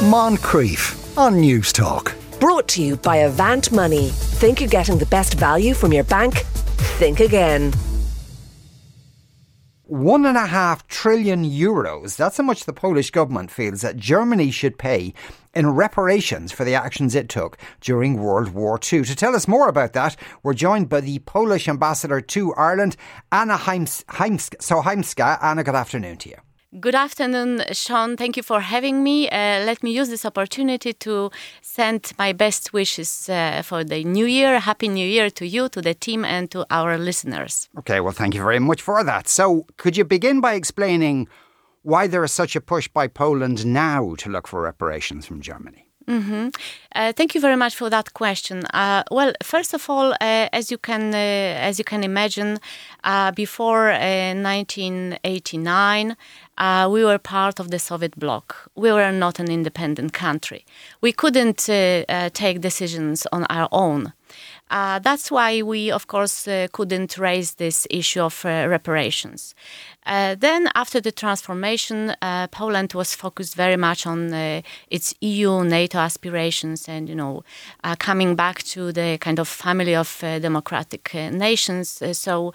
Moncrieff on Newstalk. Brought to you by Avant Money. Think you're getting the best value from your bank? Think again. One and a half trillion euros. That's how much the Polish government feels that Germany should pay in reparations for the actions it took during World War II. To tell us more about that, we're joined by the Polish ambassador to Ireland, Anna Heims- Heims- so Heimska. Anna, good afternoon to you. Good afternoon, Sean. Thank you for having me. Uh, let me use this opportunity to send my best wishes uh, for the new year. Happy New Year to you, to the team, and to our listeners. Okay, well, thank you very much for that. So, could you begin by explaining why there is such a push by Poland now to look for reparations from Germany? Mm-hmm. Uh, thank you very much for that question. Uh, well, first of all, uh, as you can uh, as you can imagine, uh, before 1989, uh, we were part of the Soviet bloc. We were not an independent country. We couldn't take decisions on our own. Uh, that's why we, of course, uh, couldn't raise this issue of uh, reparations. Uh, then, after the transformation, uh, Poland was focused very much on uh, its EU, NATO aspirations, and you know, coming back to the kind of family of democratic nations. so.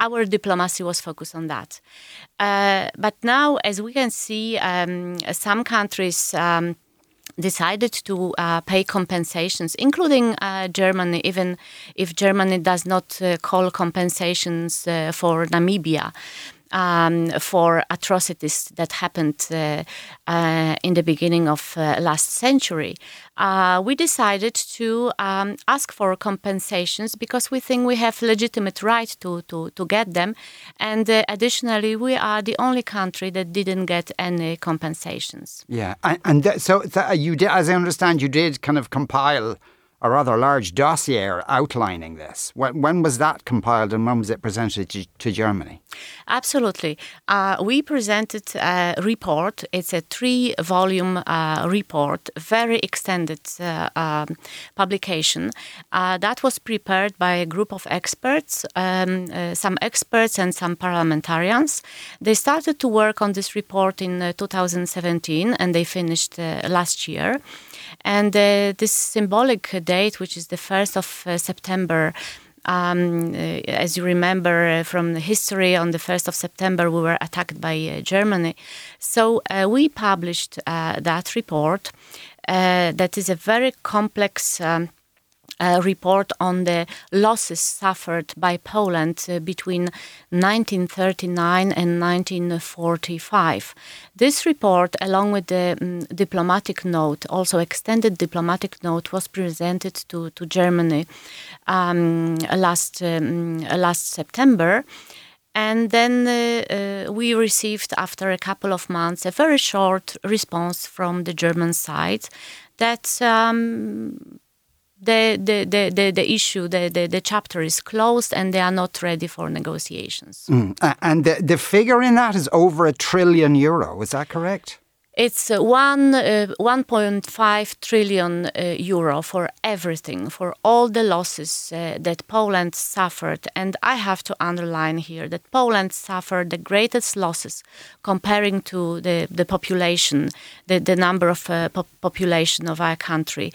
Our diplomacy was focused on that. but now, as we can see, um, some countries um, decided to uh, pay compensations, including uh, Germany, even if Germany does not uh, call compensations uh, for Namibia. Um, for atrocities that happened uh, uh, in the beginning of last century, we decided to um, ask for compensations because we think we have legitimate right to, to, to get them. And additionally, we are the only country that didn't get any compensations. Yeah, and, and so you did, as I understand, you did kind of compile a rather large dossier outlining this. When, was that compiled and when was it presented to, to Germany? Absolutely. Uh, we presented a report. It's a three volume uh, report, very extended uh, um, publication uh, that was prepared by a group of experts, um, uh, some experts and some parliamentarians. They started to work on this report in uh, 2017 and they finished last year. And uh, this symbolic date, which is the 1st of uh, September, um, uh, as you remember from the history, on the 1st of September, we were attacked by Germany. So we published that report. that is a very complex um, a report on the losses suffered by Poland uh, between 1939 and 1945. This report, along with the um, diplomatic note, also extended diplomatic note, was presented to, to Germany um, last, um, last September. And then uh, uh, we received, after a couple of months, a very short response from the German side that um, the, the, the, the, the issue, the, the, the chapter is closed and they are not ready for negotiations. Mm. And the, the figure in that is over a trillion euro, is that correct? It's uh, one uh, 1.5 trillion uh, euro for everything, for all the losses uh, that Poland suffered. And I have to underline here that Poland suffered the greatest losses comparing to the, the population, the, the number of uh, po population of our country.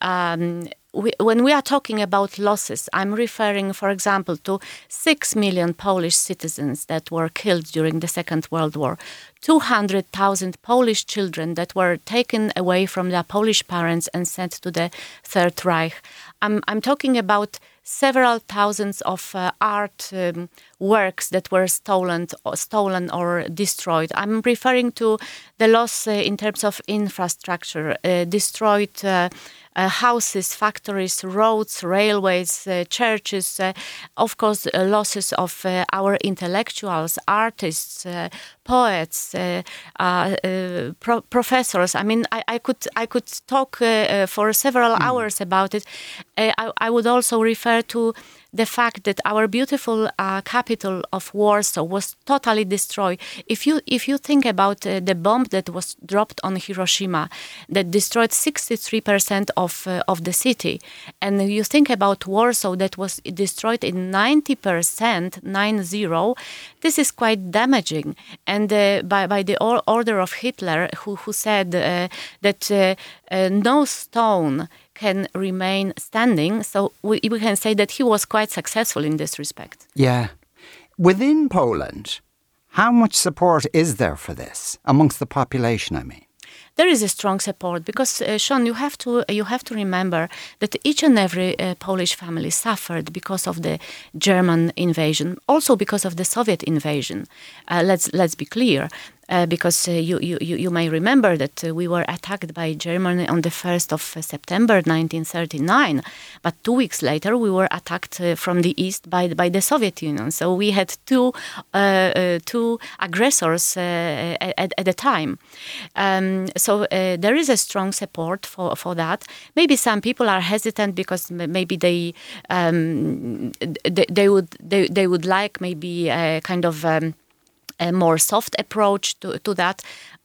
Um, we, when we are talking about losses, I'm referring, for example, to 6 million Polish citizens that were killed during the Second World War, 200,000 Polish children that were taken away from their Polish parents and sent to the Third Reich. I'm, I'm talking about several thousands of uh, art um, works that were stolen or, stolen or destroyed. I'm referring to the loss uh, in terms of infrastructure, uh, destroyed uh, uh, houses, factories, roads, railways, uh, churches, of course, losses of our intellectuals, artists, poets, uh, uh, uh, pro professors. I mean, I, I, could I could talk for several mm. hours about it. I, I, would also refer to the fact that our beautiful uh, capital of Warsaw was totally destroyed. If you if you think about uh, the bomb that was dropped on Hiroshima, that destroyed 63% of uh, of the city, and you think about Warsaw that was destroyed in 90%, nine zero, this is quite damaging. And uh, by by the order of Hitler, who who said uh, that uh, no stone can remain standing. So we, we can say that he was quite successful in this respect. Yeah. Within Poland, how much support is there for this amongst the population, I mean? There is a strong support because uh, Sean, you have to you have to remember that each and every uh, Polish family suffered because of the German invasion, also because of the Soviet invasion. Uh, let's let's be clear. Uh, because uh, you, you, you may remember that uh, we were attacked by Germany on the 1st of September 1939, but two weeks later we were attacked uh, from the east by, by the Soviet Union. So we had two, uh, uh, two aggressors at, at the time. Um, so there is a strong support for, for that. Maybe some people are hesitant because maybe they, um, they, they, would, they, they would like maybe a kind of um, a more soft approach to, to that.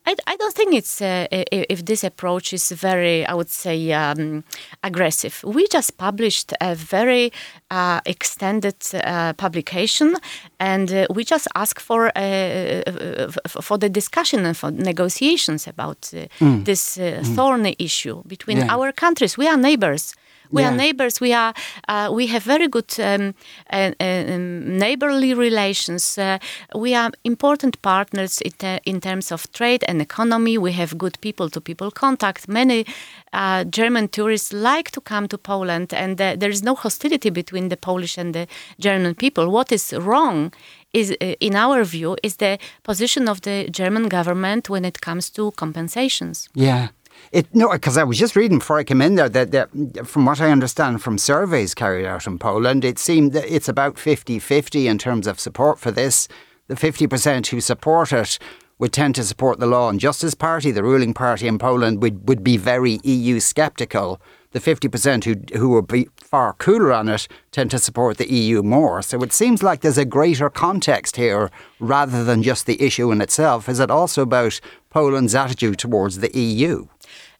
I, I don't think it's uh, if this approach is very, I would say, um, aggressive. We just published a very uh, extended uh, publication, and uh, we just ask for uh, for the discussion and for negotiations about mm. this mm. thorny issue between yeah. our countries. We are neighbors. We yeah. are neighbors. We are. Uh, we have very good um, uh, um, neighborly relations. Uh, we are important partners in, ter in, terms of trade and economy. We have good people-to-people contact. Many uh, German tourists like to come to Poland, and uh, there is no hostility between the Polish and the German people. What is wrong is, in our view, is the position of the German government when it comes to compensations. Yeah. It no, because I was just reading before I came in there that, that, from what I understand from surveys carried out in Poland, it seemed that it's about 50-50 in terms of support for this. The 50% who support it would tend to support the Law and Justice Party, the ruling party in Poland, would, would be very EU sceptical. The 50% who, who would be far cooler on it tend to support the EU more. So it seems like there's a greater context here rather than just the issue in itself. Is it also about Poland's attitude towards the EU?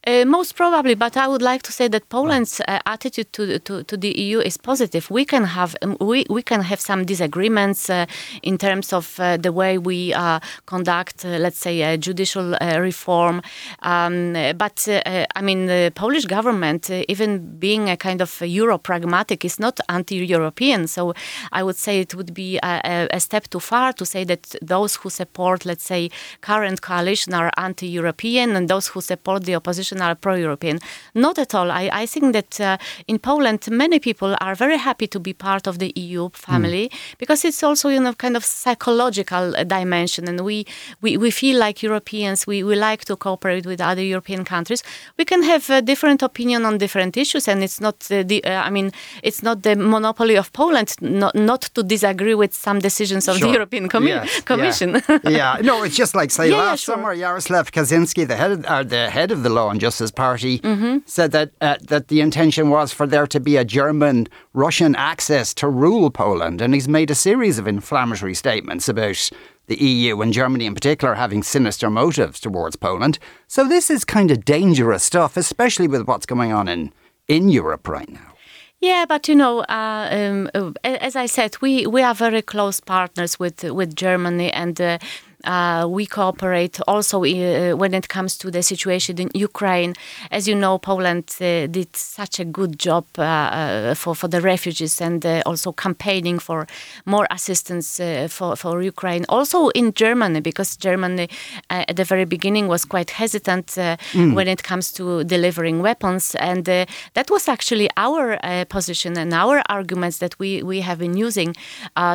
Uh, most probably, but I would like to say that Poland's uh, attitude to, to, to, the EU is positive. We can have um, we, we can have some disagreements uh, in terms of uh, the way we uh, conduct, uh, let's say, judicial reform. Um, but I mean, the Polish government, even being a kind of Euro pragmatic, is not anti-European. So I would say it would be a, a step too far to say that those who support, let's say, current coalition are anti-European, and those who support the opposition are pro-European. Not at all. I, I think that uh, in Poland, many people are very happy to be part of the EU family mm. because it's also, you know, kind of psychological uh, dimension. And we, we, we feel like Europeans, we, we like to cooperate with other European countries. We can have a different opinion on different issues, and it's not uh, the, uh, I mean, it's not the monopoly of Poland not, not to disagree with some decisions of sure. the European Commi yes. Commission. Yeah. yeah. no, it's just like say yeah, last yeah, sure. summer, Jaroslaw Kaczynski, the head, of, uh, the head of the Law and Justice Party, mm-hmm. said that uh, that the intention was for there to be a German Russian access to rule Poland, and he's made a series of inflammatory statements about the EU and Germany in particular having sinister motives towards Poland. So this is kind of dangerous stuff, especially with what's going on in in Europe right now. Yeah, but you know, uh, um, uh, as I said, we, we are very close partners with with Germany, and uh, uh, we cooperate also uh, when it comes to the situation in Ukraine. As you know, Poland uh, did such a good job uh, uh, for, for the refugees and uh, also campaigning for more assistance for, for Ukraine. Also in Germany, because Germany at the very beginning was quite hesitant mm. when it comes to delivering weapons. And that was actually our position and our arguments that we, we have been using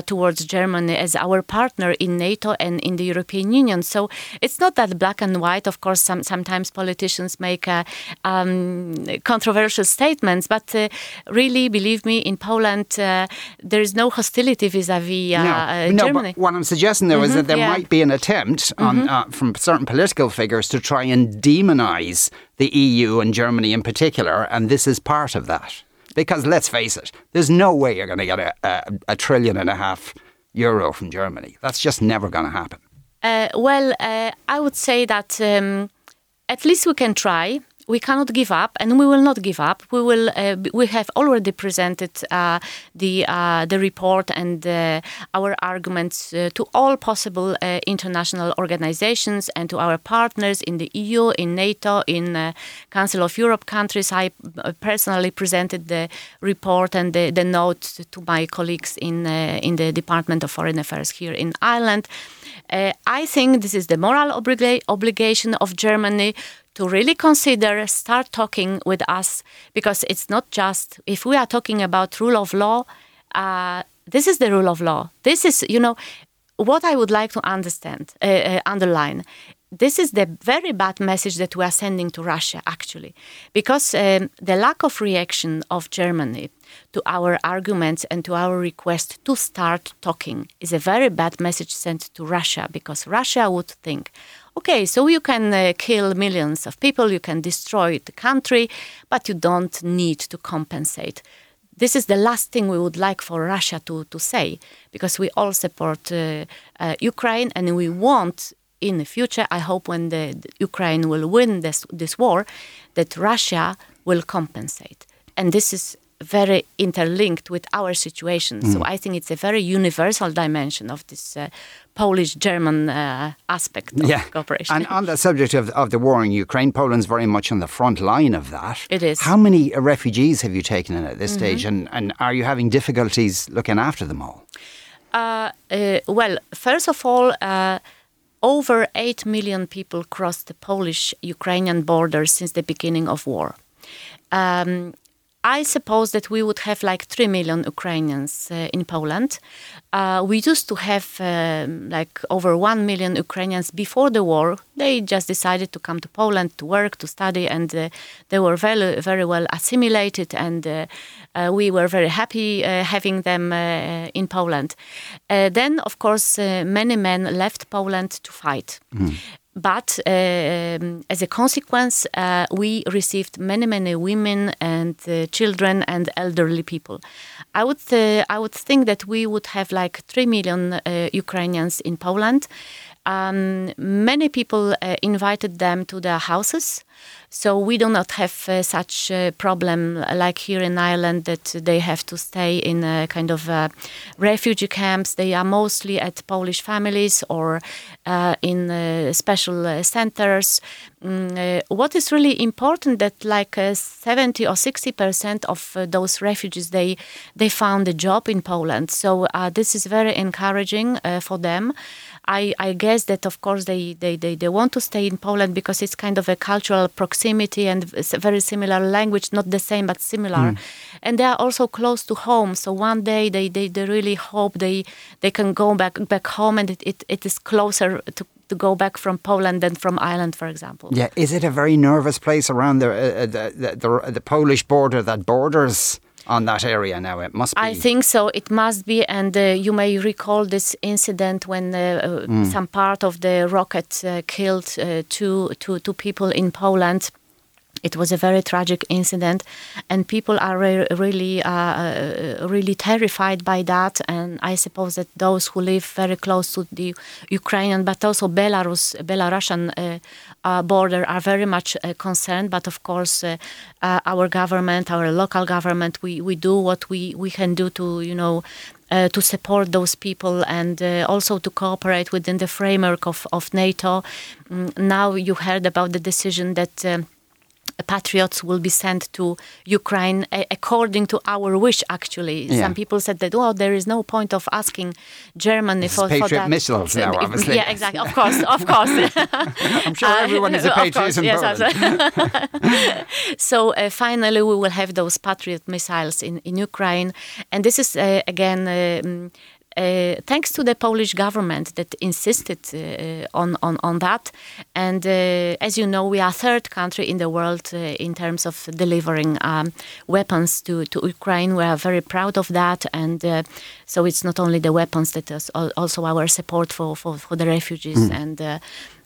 towards Germany as our partner in NATO and in the European Union. So it's not that black and white. Of course, some, sometimes politicians make uh, um, controversial statements, but uh, really, believe me, in Poland, uh, there is no hostility vis-à-vis uh, no, no, Germany. But what I'm suggesting there mm-hmm, is that there yeah. might be an attempt on, mm-hmm. Uh, from certain political figures to try and demonize the EU and Germany in particular, and this is part of that. Because let's face it, there's no way you're going to get a, a, a, trillion and a half euro from Germany. That's just never going to happen. Uh, well, uh, I would say that um, at least we can try we cannot give up, and we will not give up. We will. Uh, we have already presented uh, the uh, the report and uh, our arguments uh, to all possible uh, international organizations and to our partners in the EU, in NATO, in Council of Europe countries. I personally presented the report and the, the note to my colleagues in in the Department of Foreign Affairs here in Ireland. I think this is the moral obliga- obligation of Germany to really consider start talking with us because it's not just if we are talking about rule of law uh, this is the rule of law. This is you know what i would like to understand uh, uh, underline. This is the very bad message that we are sending to Russia, actually, because um, the lack of reaction of Germany to our arguments and to our request to start talking is a very bad message sent to Russia, because Russia would think, okay, so you can uh, kill millions of people, you can destroy the country, but you don't need to compensate. This is the last thing we would like for Russia to, to say, because we all support uh, uh, Ukraine and we want in the future, I hope when the, the Ukraine will win this, this war, that Russia will compensate. And this is very interlinked with our situation. Mm. So I think it's a very universal dimension of this uh, Polish-German uh, aspect of yeah. cooperation. And on the subject of, of the war in Ukraine, Poland's very much on the front line of that. It is. How many refugees have you taken in at this mm-hmm. stage, and, and are you having difficulties looking after them all? Uh, uh well, first of all, uh, over 8 million people crossed the Polish-Ukrainian border since the beginning of war. Um, I suppose that we would have like 3 million Ukrainians uh, in Poland. Uh, we used to have uh, like over 1 million Ukrainians before the war. They just decided to come to Poland to work, to study, and uh, they were very, very well assimilated. And uh, uh, we were very happy having them in Poland. then, of course, many men left Poland to fight. Mm but uh, as a consequence, uh, we received many, many women and uh, children and elderly people. I would, uh, I would think that we would have like three million uh, Ukrainians in Poland. Um, many people uh, invited them to their houses. So we do not have uh, such a problem like here in Ireland that they have to stay in a kind of uh, refugee camps. They are mostly at Polish families or uh, in uh, special uh, centers. Mm, what is really important that like 70 or 60 percent of those refugees they they found a job in Poland. So this is very encouraging for them. I, I guess that of course they, they, they, they want to stay in Poland because it's kind of a cultural proximity and it's a very similar language, not the same but similar. Mm. And they are also close to home. So one day they, they, they really hope they they can go back back home and it, it, it is closer to to go back from Poland than from Ireland, for example. Yeah, is it a very nervous place around the uh, the, the, the, the Polish border that borders on that area now. It must be. I think so. It must be. And uh, you may recall this incident when uh, mm. some part of the rocket uh, killed uh, two, two, two people in Poland. It was a very tragic incident, and people are re really, uh, uh, really terrified by that. And I suppose that those who live very close to the Ukrainian, but also Belarus, Belarusian uh, uh border, are very much uh, concerned. But of course, our government, our local government, we, we do what we, we can do to, you know, uh, to support those people and uh, also to cooperate within the framework of, of NATO. Mm, now you heard about the decision that. Um, patriots will be sent to Ukraine according to our wish. Actually, yeah. some people said that oh, there is no point of asking Germany for, for that. missiles now, obviously. Yeah, exactly. Of course, of course. I'm sure everyone is a patriot course, in yes, so uh, finally, we will have those Patriot missiles in in Ukraine, and this is uh, again. Um, uh, thanks to the Polish government that insisted uh, on, on, on that. And uh, as you know, we are third country in the world uh, in terms of delivering um, weapons to, to Ukraine. We are very proud of that. And uh, so it's not only the weapons, that is also our support for, for, for the refugees mm. and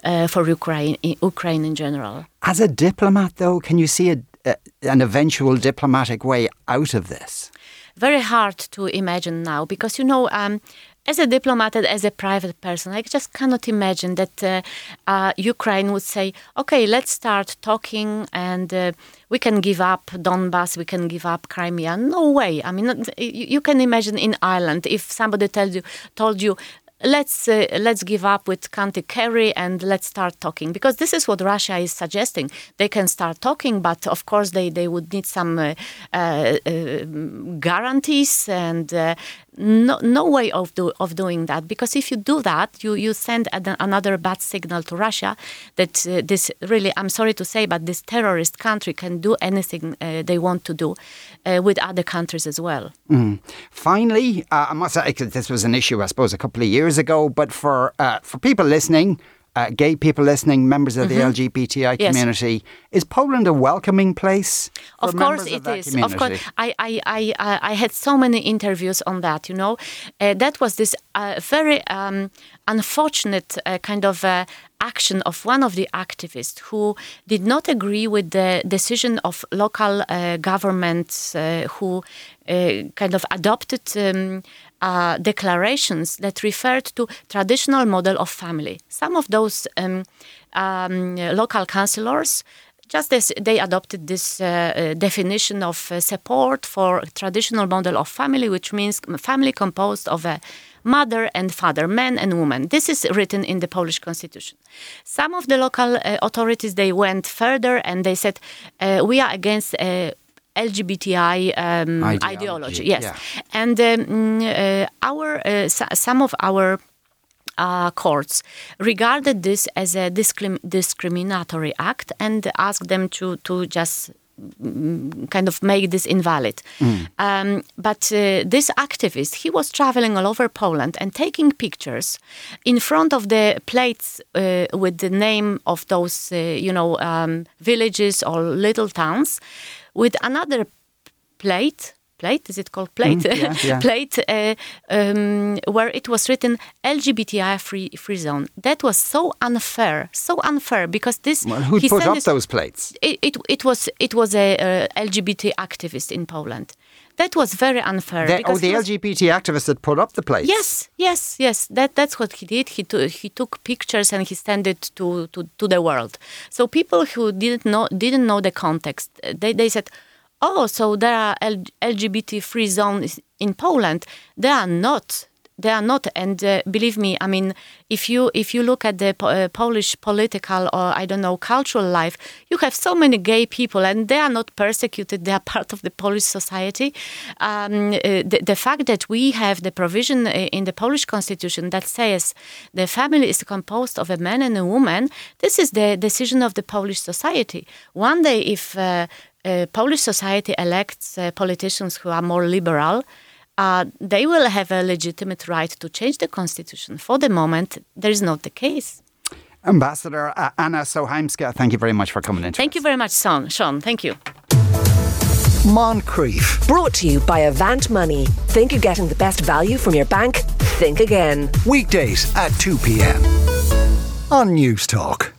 uh, for Ukraine, Ukraine in general. As a diplomat, though, can you see a, uh, an eventual diplomatic way out of this? Very hard to imagine now because, you know, um, as a diplomat and as a private person, I just cannot imagine that uh, uh, Ukraine would say, okay, let's start talking and uh, we can give up Donbass, we can give up Crimea. No way. I mean, you can imagine in Ireland if somebody you, told you, let's uh, let's give up with County Kerry and let's start talking because this is what Russia is suggesting. They can start talking, but of course they, they would need some uh, uh, uh guarantees and uh, no, no way of do, of doing that because if you do that, you you send an, another bad signal to Russia that uh, this really I'm sorry to say, but this terrorist country can do anything they want to do with other countries as well. Mm. Finally, I must say this was an issue I suppose a couple of years years ago, but for uh, for people listening, uh, gay people listening, members of mm-hmm. the LGBTI yes. community, is Poland a welcoming place? Of course it of is. Community? Of course, I, I, I, I had so many interviews on that. You know, uh, that was this uh, very um, unfortunate uh, kind of uh, action of one of the activists who did not agree with the decision of local uh, governments uh, who uh, kind of adopted um, uh, declarations that referred to traditional model of family. Some of those um, um, local councillors just as they adopted this uh, uh, definition of uh, support for traditional model of family, which means family composed of a mother and father, man and woman. This is written in the Polish constitution. Some of the local uh, authorities they went further and they said uh, we are against LGBTI um, ideology. ideology. Yes, yeah. and um, uh, our uh, some of our uh, courts regarded this as a discrim- discriminatory act and asked them to to just mm, kind of make this invalid. Mm. Um, but uh, this activist, he was traveling all over Poland and taking pictures in front of the plates uh, with the name of those, uh, you know, um, villages or little towns with another plate plate is it called plate? Mm, yeah, yeah. plate uh, um, where it was written LGBTI free free zone. That was so unfair so unfair because this well, who put up those plates? It, it, it was it was a, a LGBT activist in Poland that was very unfair. The, oh, the was, LGBT activist that put up the place. Yes, yes, yes. That that's what he did. He t- he took pictures and he sent it to, to, to the world. So people who didn't know didn't know the context, uh, they they said, "Oh, so there are L- LGBT free zones in Poland." They are not they are not. And uh, believe me i mean if you if you look at the uh, polish political or i don't know cultural life you have so many gay people and they are not persecuted. They are part of the polish society. Um, uh, the, the, fact that we have the provision uh, in the polish constitution that says the family is composed of a man and a woman this is the decision of the polish society. One day if uh, uh, polish society elects politicians who are more liberal uh, they will have a legitimate right to change the constitution. For the moment, there is not the case. Ambassador uh, Anna Sochańska, thank you very much for coming in. Thank us. you very much, Sean. Sean, thank you. Moncrieff. Brought to you by Avant Money. Think you're getting the best value from your bank? Think again. Weekdays at 2 p.m. on Newstalk.